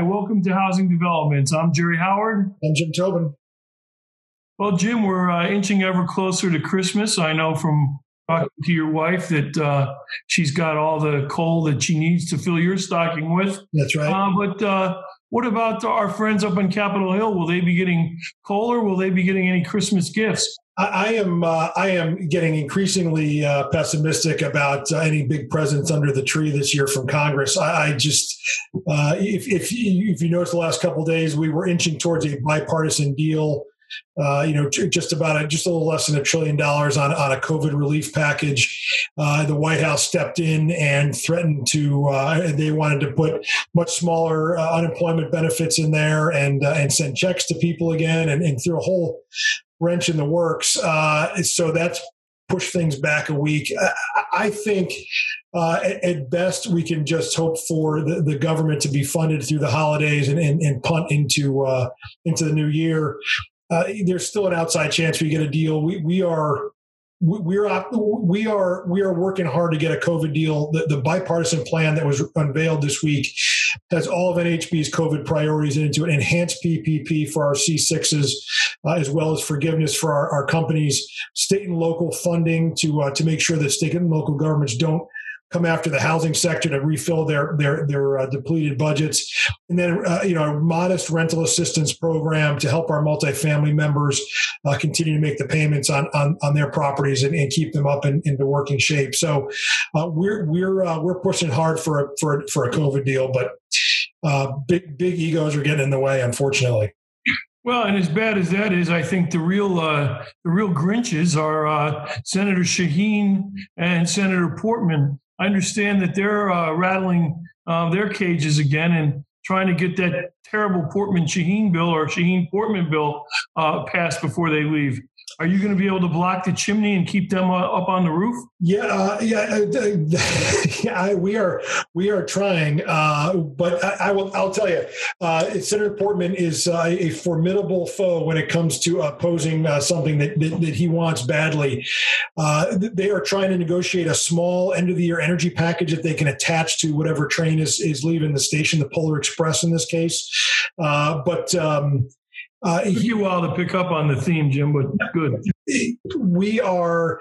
Hi, welcome to Housing Developments. I'm Jerry Howard. I'm Jim Tobin. Well, Jim, we're uh, inching ever closer to Christmas. I know from talking to your wife that uh, she's got all the coal that she needs to fill your stocking with. That's right. Uh, but uh, what about our friends up on Capitol Hill? Will they be getting coal or will they be getting any Christmas gifts? I, am uh, I am getting increasingly uh, pessimistic about uh, any big presents under the tree this year from Congress. I, I just uh, if if you, if you notice the last couple days, we were inching towards a bipartisan deal. Uh, you know, just about a, just a little less than a trillion dollars on, on a COVID relief package. Uh, the White House stepped in and threatened to. Uh, they wanted to put much smaller uh, unemployment benefits in there and uh, and send checks to people again, and, and through a whole wrench in the works. Uh, so that's pushed things back a week. I think at best we can just hope for the, the, government to be funded through the holidays and, and, and punt into into the new year. Uh, there's still an outside chance we get a deal. We we are we're we are we are working hard to get a COVID deal. The, the, bipartisan plan that was unveiled this week has all of NAHB's COVID priorities into it: enhanced PPP for our C6s, uh, as well as forgiveness for our, our companies, state and local funding to uh, to make sure that state and local governments don't come after the housing sector to refill their their their uh, depleted budgets, and then uh, you know a modest rental assistance program to help our multifamily members uh, continue to make the payments on on, on their properties and, and keep them up in, into working shape. So uh, we're we're uh, we're pushing hard for a, for for a COVID deal, but uh, big big egos are getting in the way, unfortunately. Well, and as bad as that is, I think the real uh, the real Grinches are uh, Senator Shaheen and Senator Portman. I understand that they're uh, rattling uh, their cages again and trying to get that terrible Portman Shaheen bill or Shaheen Portman bill uh, passed before they leave. Are you going to be able to block the chimney and keep them uh, up on the roof? Yeah, uh, yeah, uh, yeah. We are we are trying, uh, but I, I, will. I'll tell you, uh, Senator Portman is uh, a formidable foe when it comes to opposing something that, that, that he wants badly. they are trying to negotiate a small end of the year energy package that they can attach to whatever train is is leaving the station, the Polar Express in this case. but um, uh, it took you a while to pick up on the theme, Jim, but good. We are,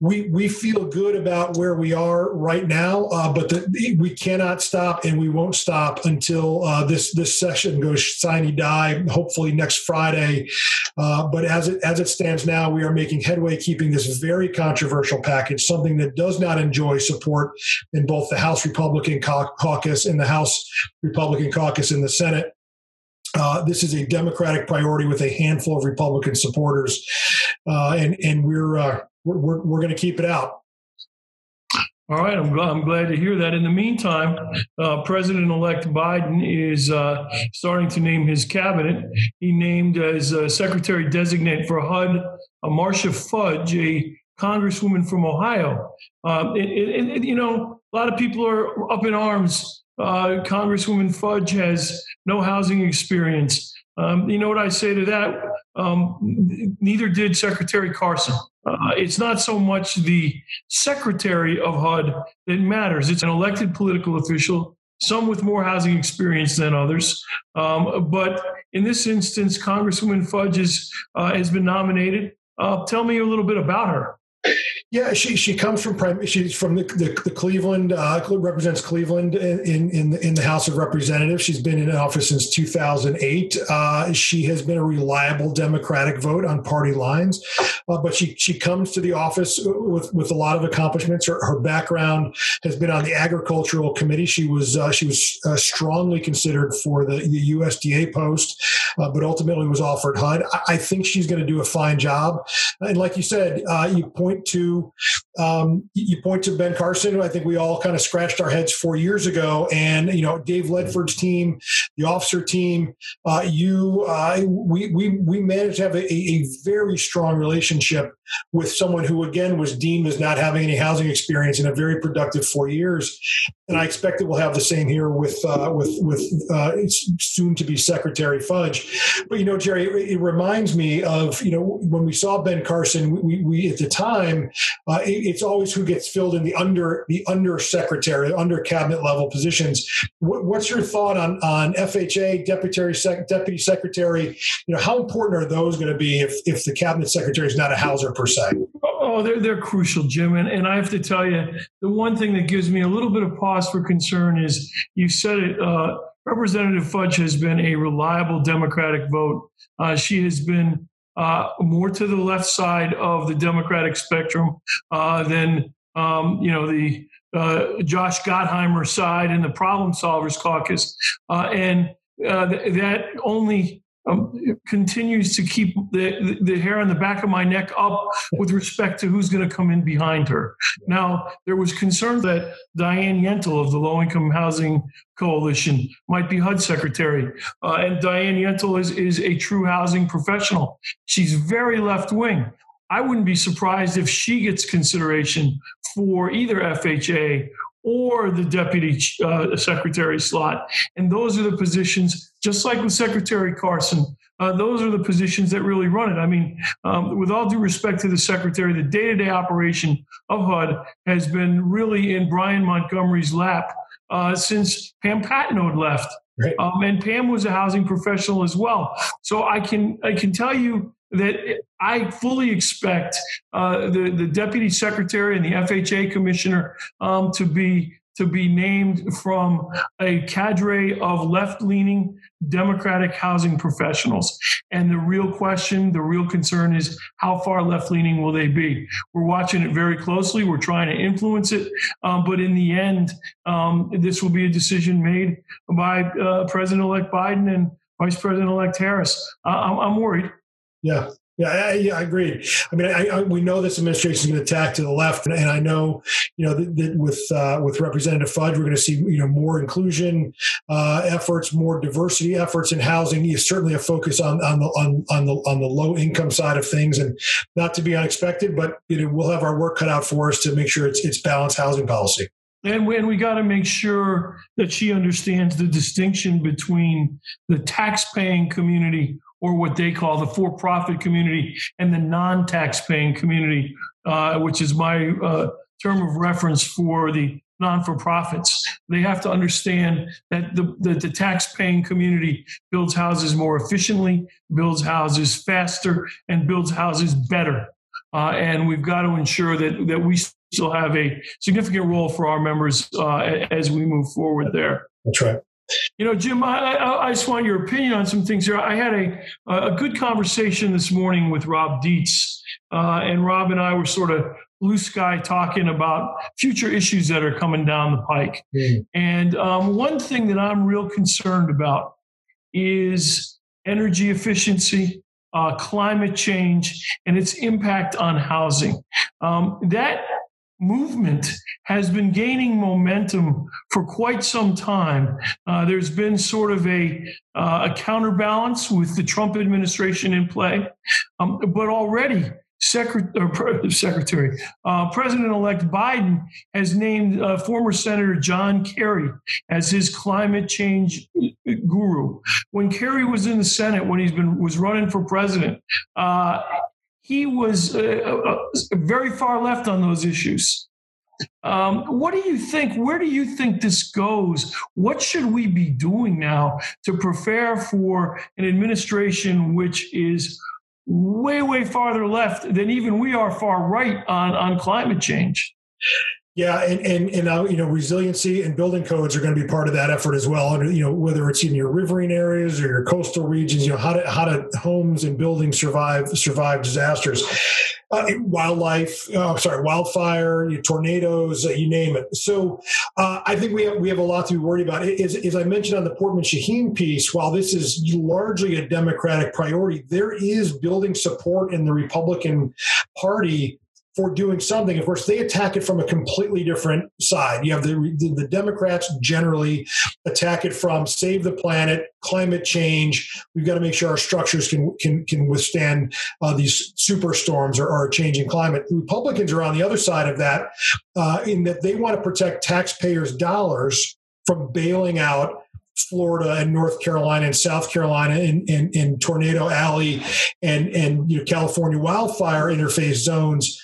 we we feel good about where we are right now, uh, but the, we cannot stop, and we won't stop until uh, this this session goes sine die. Hopefully next Friday. Uh, but as it as it stands now, we are making headway, keeping this very controversial package, something that does not enjoy support in both the House Republican caucus and the House Republican caucus in the Senate. Uh, this is a Democratic priority with a handful of Republican supporters, uh, and and we're uh, we're, we're going to keep it out. All right, I'm glad, I'm glad to hear that. In the meantime, uh, President-elect Biden is uh, starting to name his cabinet. He named as Secretary designate for HUD Marcia Fudge, a congresswoman from Ohio. Um, and, and, you know, a lot of people are up in arms uh, Congresswoman Fudge has no housing experience. Um, you know what I say to that? Um, neither did Secretary Carson. Uh, it's not so much the secretary of HUD that matters. It's an elected political official, some with more housing experience than others. Um, but in this instance, Congresswoman Fudge is, uh, has been nominated. Uh, tell me a little bit about her. Yeah, she she comes from she's from the the, the Cleveland uh, represents Cleveland in in the, in the House of Representatives. She's been in office since 2008. Uh, she has been a reliable Democratic vote on party lines, uh, but she she comes to the office with with a lot of accomplishments. Her, her background has been on the Agricultural Committee. She was uh, she was uh, strongly considered for the, the USDA post, uh, but ultimately was offered HUD. I, I think she's going to do a fine job. And like you said, you point to um, you point to Ben Carson, I think we all kind of scratched our heads four years ago, and you know Dave Ledford's team, the officer team. Uh, you, uh, we we we managed to have a, a very strong relationship relationship with someone who, again, was deemed as not having any housing experience in a very productive four years. And I expect that we'll have the same here with uh, with with uh, soon to be Secretary Fudge. But you know, Jerry, it, it, reminds me of you know when we saw Ben Carson. We, we at the time, uh, it, it's always who gets filled in the under the under secretary, under cabinet level positions. What, what's your thought on on FHA deputy sec, deputy secretary? You know, how important are those going to be if if the cabinet secretary is not a houser per se? Oh, they're they're crucial, Jim. And and I have to tell you, the one thing that gives me a little bit of pause for concern is you said it. Uh, Representative Fudge has been a reliable Democratic vote. Uh, she has been uh, more to the left side of the Democratic spectrum uh, than um, you know the uh, Josh Gottheimer side and the Problem Solvers Caucus, uh, and th- that only um, continues to keep the, the hair on the back of my neck up with respect to who's going to come in behind her. Now, there was concern that Diane Yentel of the Low Income Housing Coalition might be HUD secretary. Uh, and Diane Yentel is, is a true housing professional. She's very left wing. I wouldn't be surprised if she gets consideration for either FHA or the deputy uh, secretary slot. And those are the positions, just like with Secretary Carson, uh, those are the positions that really run it. I mean, um, with all due respect to the secretary, the day to day operation of HUD has been really in Brian Montgomery's lap uh, since Pam Patenaude left. Right. Um, and Pam was a housing professional as well. So I can I can tell you that I fully expect uh, the the deputy secretary and the FHA commissioner um, to be to be named from a cadre of left leaning Democratic housing professionals. And the real question, the real concern is how far left leaning will they be? We're watching it very closely. We're trying to influence it. Um, but in the end, um, this will be a decision made by uh, President elect Biden and Vice President elect Harris. I'm, I'm worried. Yeah, yeah, I, I agree. I mean, I, I, we know this administration is going to attack to the left, and, and I know, you know, that, that with uh, with Representative Fudge, we're going to see, you know, more inclusion uh, efforts, more diversity efforts in housing. Is certainly a focus on on the on on the on the low income side of things, and not to be unexpected, but you know, we'll have our work cut out for us to make sure it's it's balanced housing policy. And we, and we got to make sure that she understands the distinction between the tax-paying community or what they call the for profit community and the non tax paying community, uh, which is my uh, term of reference for the non for profits. They have to understand that the, that the tax paying community builds houses more efficiently, builds houses faster, and builds houses better. Uh, and we've got to ensure that, that we still have a significant role for our members uh, as we move forward there. That's right. You know, Jim, I, I, I, just want your opinion on some things here. I had a, a good conversation this morning with Rob Dietz, uh, and Rob and I were sort of blue sky talking about future issues that are coming down the pike. Mm. And um, one thing that I'm real concerned about is energy efficiency, uh, climate change, and its impact on housing. Um, that movement has been gaining momentum for quite some time. Uh, there's been sort of a, uh, a counterbalance with the Trump administration in play, um, but already. Secretary, Secretary uh, President-elect Biden has named uh, former Senator John Kerry as his climate change guru. When Kerry was in the Senate, when he's been was running for president, uh, he was uh, uh, uh, very far left on those issues. Um, what do you think? Where do you think this goes? What should we be doing now to prepare for an administration which is way, way farther left than even we are far right on, on climate change? Yeah, and and and uh, you know, resiliency and building codes are going to be part of that effort as well. And you know, whether it's in your riverine areas or your coastal regions, you know, how to how to homes and buildings survive survive disasters, uh, wildlife, uh, sorry, wildfire, tornadoes, uh, you name it. So uh, I think we have we have a lot to be worried about. As, as I mentioned on the Portman Shaheen piece, while this is largely a Democratic priority, there is building support in the Republican Party for doing something. Of course, they attack it from a completely different side. You have the, the, the Democrats generally attack it from save the planet, climate change. We've got to make sure our structures can can can withstand uh, these superstorms or, or changing climate. The Republicans are on the other side of that, uh, in that they want to protect taxpayers' dollars from bailing out Florida and North Carolina and South Carolina in, in, in tornado alley and and you know, California wildfire interface zones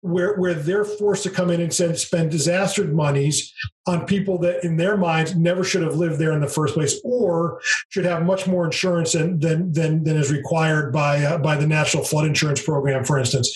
where where they're forced to come in and spend, disaster monies on people that in their minds never should have lived there in the first place or should have much more insurance than than than, than is required by uh, by the national flood insurance program for instance.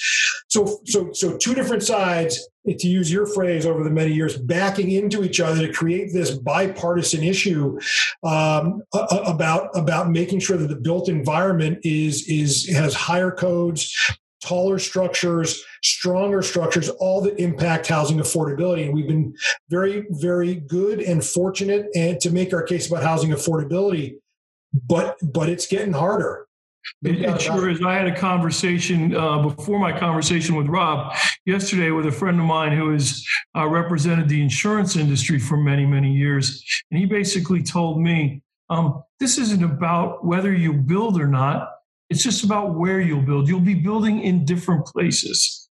So so so two different sides to use your phrase over the many years backing into each other to create this bipartisan issue um, about about making sure that the built environment is is has higher codes taller structures, stronger structures, all that impact housing affordability. And we've been very, very good and fortunate and to make our case about housing affordability, but but it's getting harder. It, sure is. I had a conversation uh, before my conversation with Rob yesterday with a friend of mine who has uh, represented the insurance industry for many, many years. And he basically told me um, this isn't about whether you build or not. It's just about where you'll build. You'll be building in different places.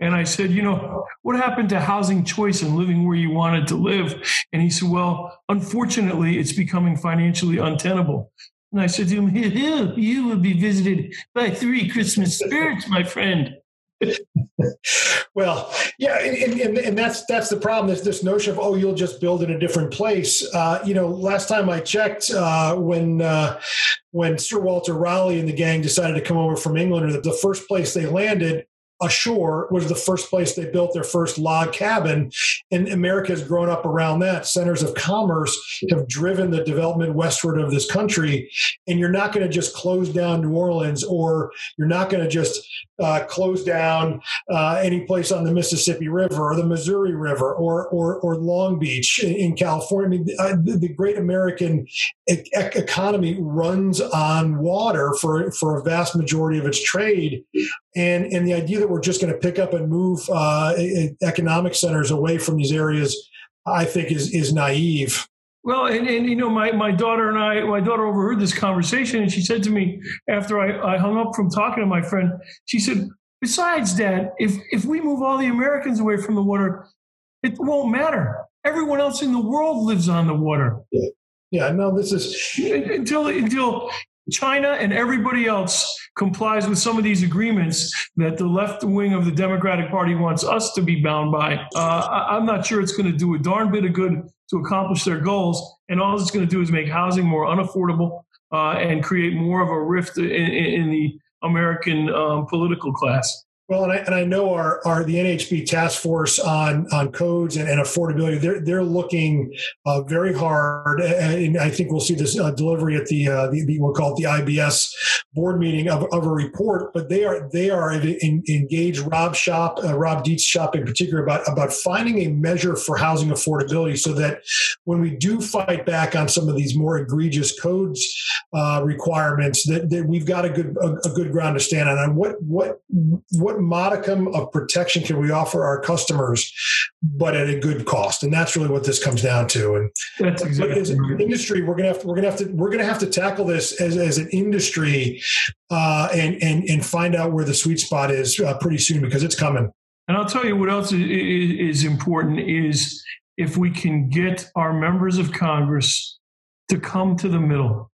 And I said, you know, what happened to housing choice and living where you wanted to live? And he said, well, unfortunately, it's becoming financially untenable. And I said to him, you will be visited by three Christmas spirits, my friend. well, yeah, and, and, and, that's that's the problem. There's this notion of oh, you'll just build in a different place. Uh, you know, last time I checked, uh, when uh, when Sir Walter Raleigh and the gang decided to come over from England, or the first place they landed ashore was the first place they built their first log cabin. And America has grown up around that. Centers of commerce have driven the development westward of this country. And you're not going to just close down New Orleans or you're not going to just uh, close down uh, any place on the Mississippi River or the Missouri River or, or, or Long Beach in, California. I mean, the, the, great American e- economy runs on water for, for a vast majority of its trade. And, and the idea that we're just going to pick up and move uh, economic centers away from these areas, I think, is, is naive. Well, and, and you know, my, my daughter and I, my daughter overheard this conversation and she said to me after I, I hung up from talking to my friend, she said, besides dad, if, if we move all the Americans away from the water, it won't matter. Everyone else in the world lives on the water. Yeah, yeah no, this is until until China and everybody else complies with some of these agreements that the left wing of the Democratic Party wants us to be bound by. Uh, I'm not sure it's going to do a darn bit of good to accomplish their goals. And all it's going to do is make housing more unaffordable uh, and create more of a rift in, in the American um, political class. Well, and I, and I know our, our the NAHB task force on on codes and, and affordability. They're they're looking uh, very hard, and I think we'll see this uh, delivery at the, uh, the, we'll call it the IBS board meeting of, of a report. But they are they are in, engaged Rob Shop, uh, Rob Dietz Shop in particular about about finding a measure for housing affordability, so that when we do fight back on some of these more egregious codes uh, requirements, that, that we've got a good a, a good ground to stand on. And what what what modicum of protection can we offer our customers, but at a good cost? And that's really what this comes down to. And that's exactly as an industry, we're gonna have to we're gonna have to we're gonna have to tackle this as, as an industry uh, and and and find out where the sweet spot is uh, pretty soon because it's coming. And I'll tell you what else is important is if we can get our members of Congress to come to the middle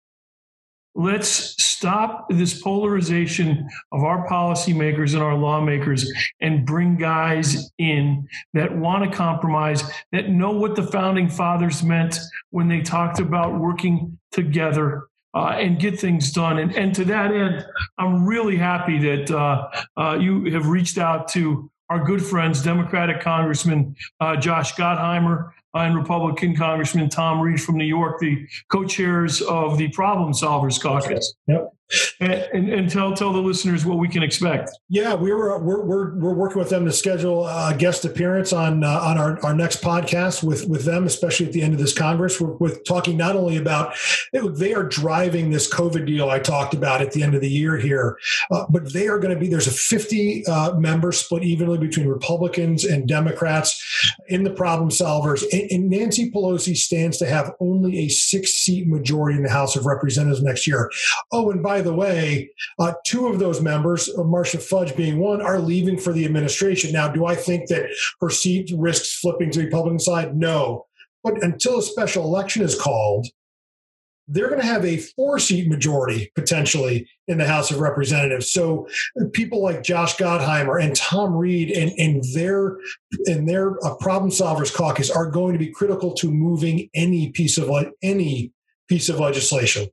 let's stop this polarization of our policymakers and our lawmakers and bring guys in that want to compromise, that know what the founding fathers meant when they talked about working together. Uh, and get things done. And, and to that end, I'm really happy that uh, uh, you have reached out to our good friends, Democratic Congressman uh, Josh Gottheimer, and Republican Congressman Tom Reed from New York, the co-chairs of the Problem Solvers Caucus. Yep and, and, and, tell tell the listeners what we can expect. Yeah, we were we're we're, we're working with them to schedule a guest appearance on uh, on our, our next podcast with with them, especially at the end of this Congress. We're with talking not only about they are driving this COVID deal I talked about at the end of the year here, uh, but they are going to be there's a 50 uh, member split evenly between Republicans and Democrats in the problem solvers, and, and Nancy Pelosi stands to have only a six seat majority in the House of Representatives next year. Oh, and by by the way, uh, two of those members, uh, Marcia Fudge being one, are leaving for the administration. Now, do I think that her seat risks flipping to the Republican side? No. But until a special election is called, they're going to have a four seat majority potentially in the House of Representatives. So uh, people like Josh Gottheimer and Tom Reed and, and their and their uh, problem solvers caucus are going to be critical to moving any piece of any piece of legislation.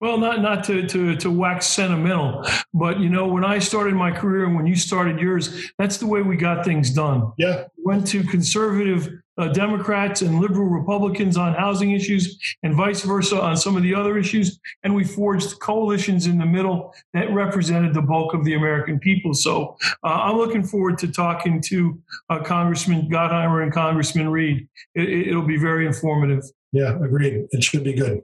Well, not not to to to wax sentimental, but you know, when I started my career and when you started yours, that's the way we got things done. Yeah, went to conservative uh, Democrats and liberal Republicans on housing issues, and vice versa on some of the other issues, and we forged coalitions in the middle that represented the bulk of the American people. So uh, I'm looking forward to talking to uh, Congressman Gottheimer and Congressman Reed. It, it'll be very informative. Yeah, agreed. It should be good.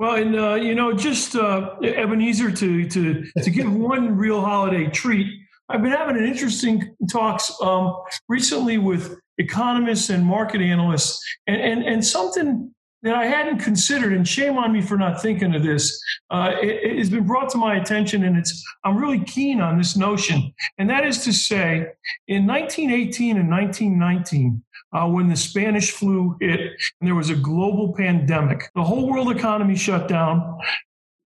Well, and uh, you know, just uh, Ebenezer to to to give one real holiday treat. I've been having an interesting talks um, recently with economists and market analysts, and, and and something that I hadn't considered, and shame on me for not thinking of this. Uh, it, has been brought to my attention, and it's I'm really keen on this notion, and that is to say, in 1918 and 1919 uh, when the Spanish flu hit and there was a global pandemic. The whole world economy shut down.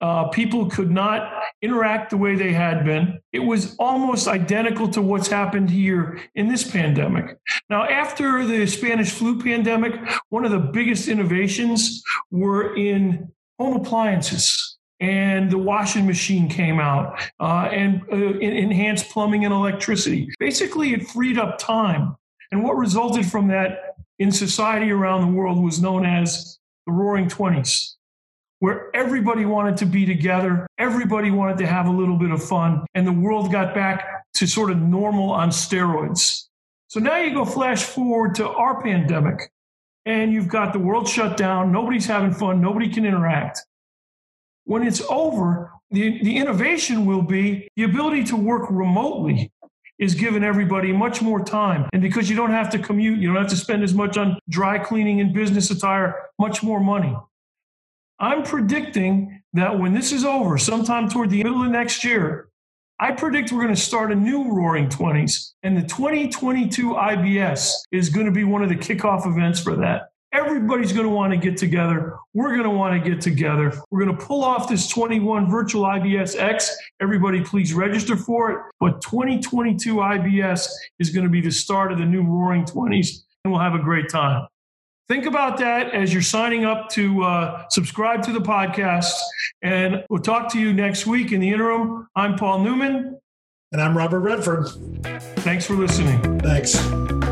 Uh, people could not interact the way they had been. It was almost identical to what's happened here in this pandemic. Now, after the Spanish flu pandemic, one of the biggest innovations were in home appliances and the washing machine came out uh, and uh, enhanced plumbing and electricity. Basically, it freed up time and what resulted from that in society around the world was known as the Roaring Twenties, where everybody wanted to be together, everybody wanted to have a little bit of fun, and the world got back to sort of normal on steroids. So now you go flash forward to our pandemic, and you've got the world shut down, nobody's having fun, nobody can interact. When it's over, the, the innovation will be the ability to work remotely is giving everybody much more time. And because you don't have to commute, you don't have to spend as much on dry cleaning and business attire, much more money. I'm predicting that when this is over, sometime toward the middle of next year, I predict we're going to start a new Roaring 20s. And the 2022 IBS is going to be one of the kickoff events for that. Everybody's going to want to get together. We're going to want to get together. We're going to pull off this 21 virtual IBS X. Everybody, please register for it. But 2022 IBS is going to be the start of the new Roaring 20s, and we'll have a great time. Think about that as you're signing up to uh, subscribe to the podcast. And we'll talk to you next week. In the interim, I'm Paul Newman. And I'm Robert Redford. Thanks for listening. Thanks.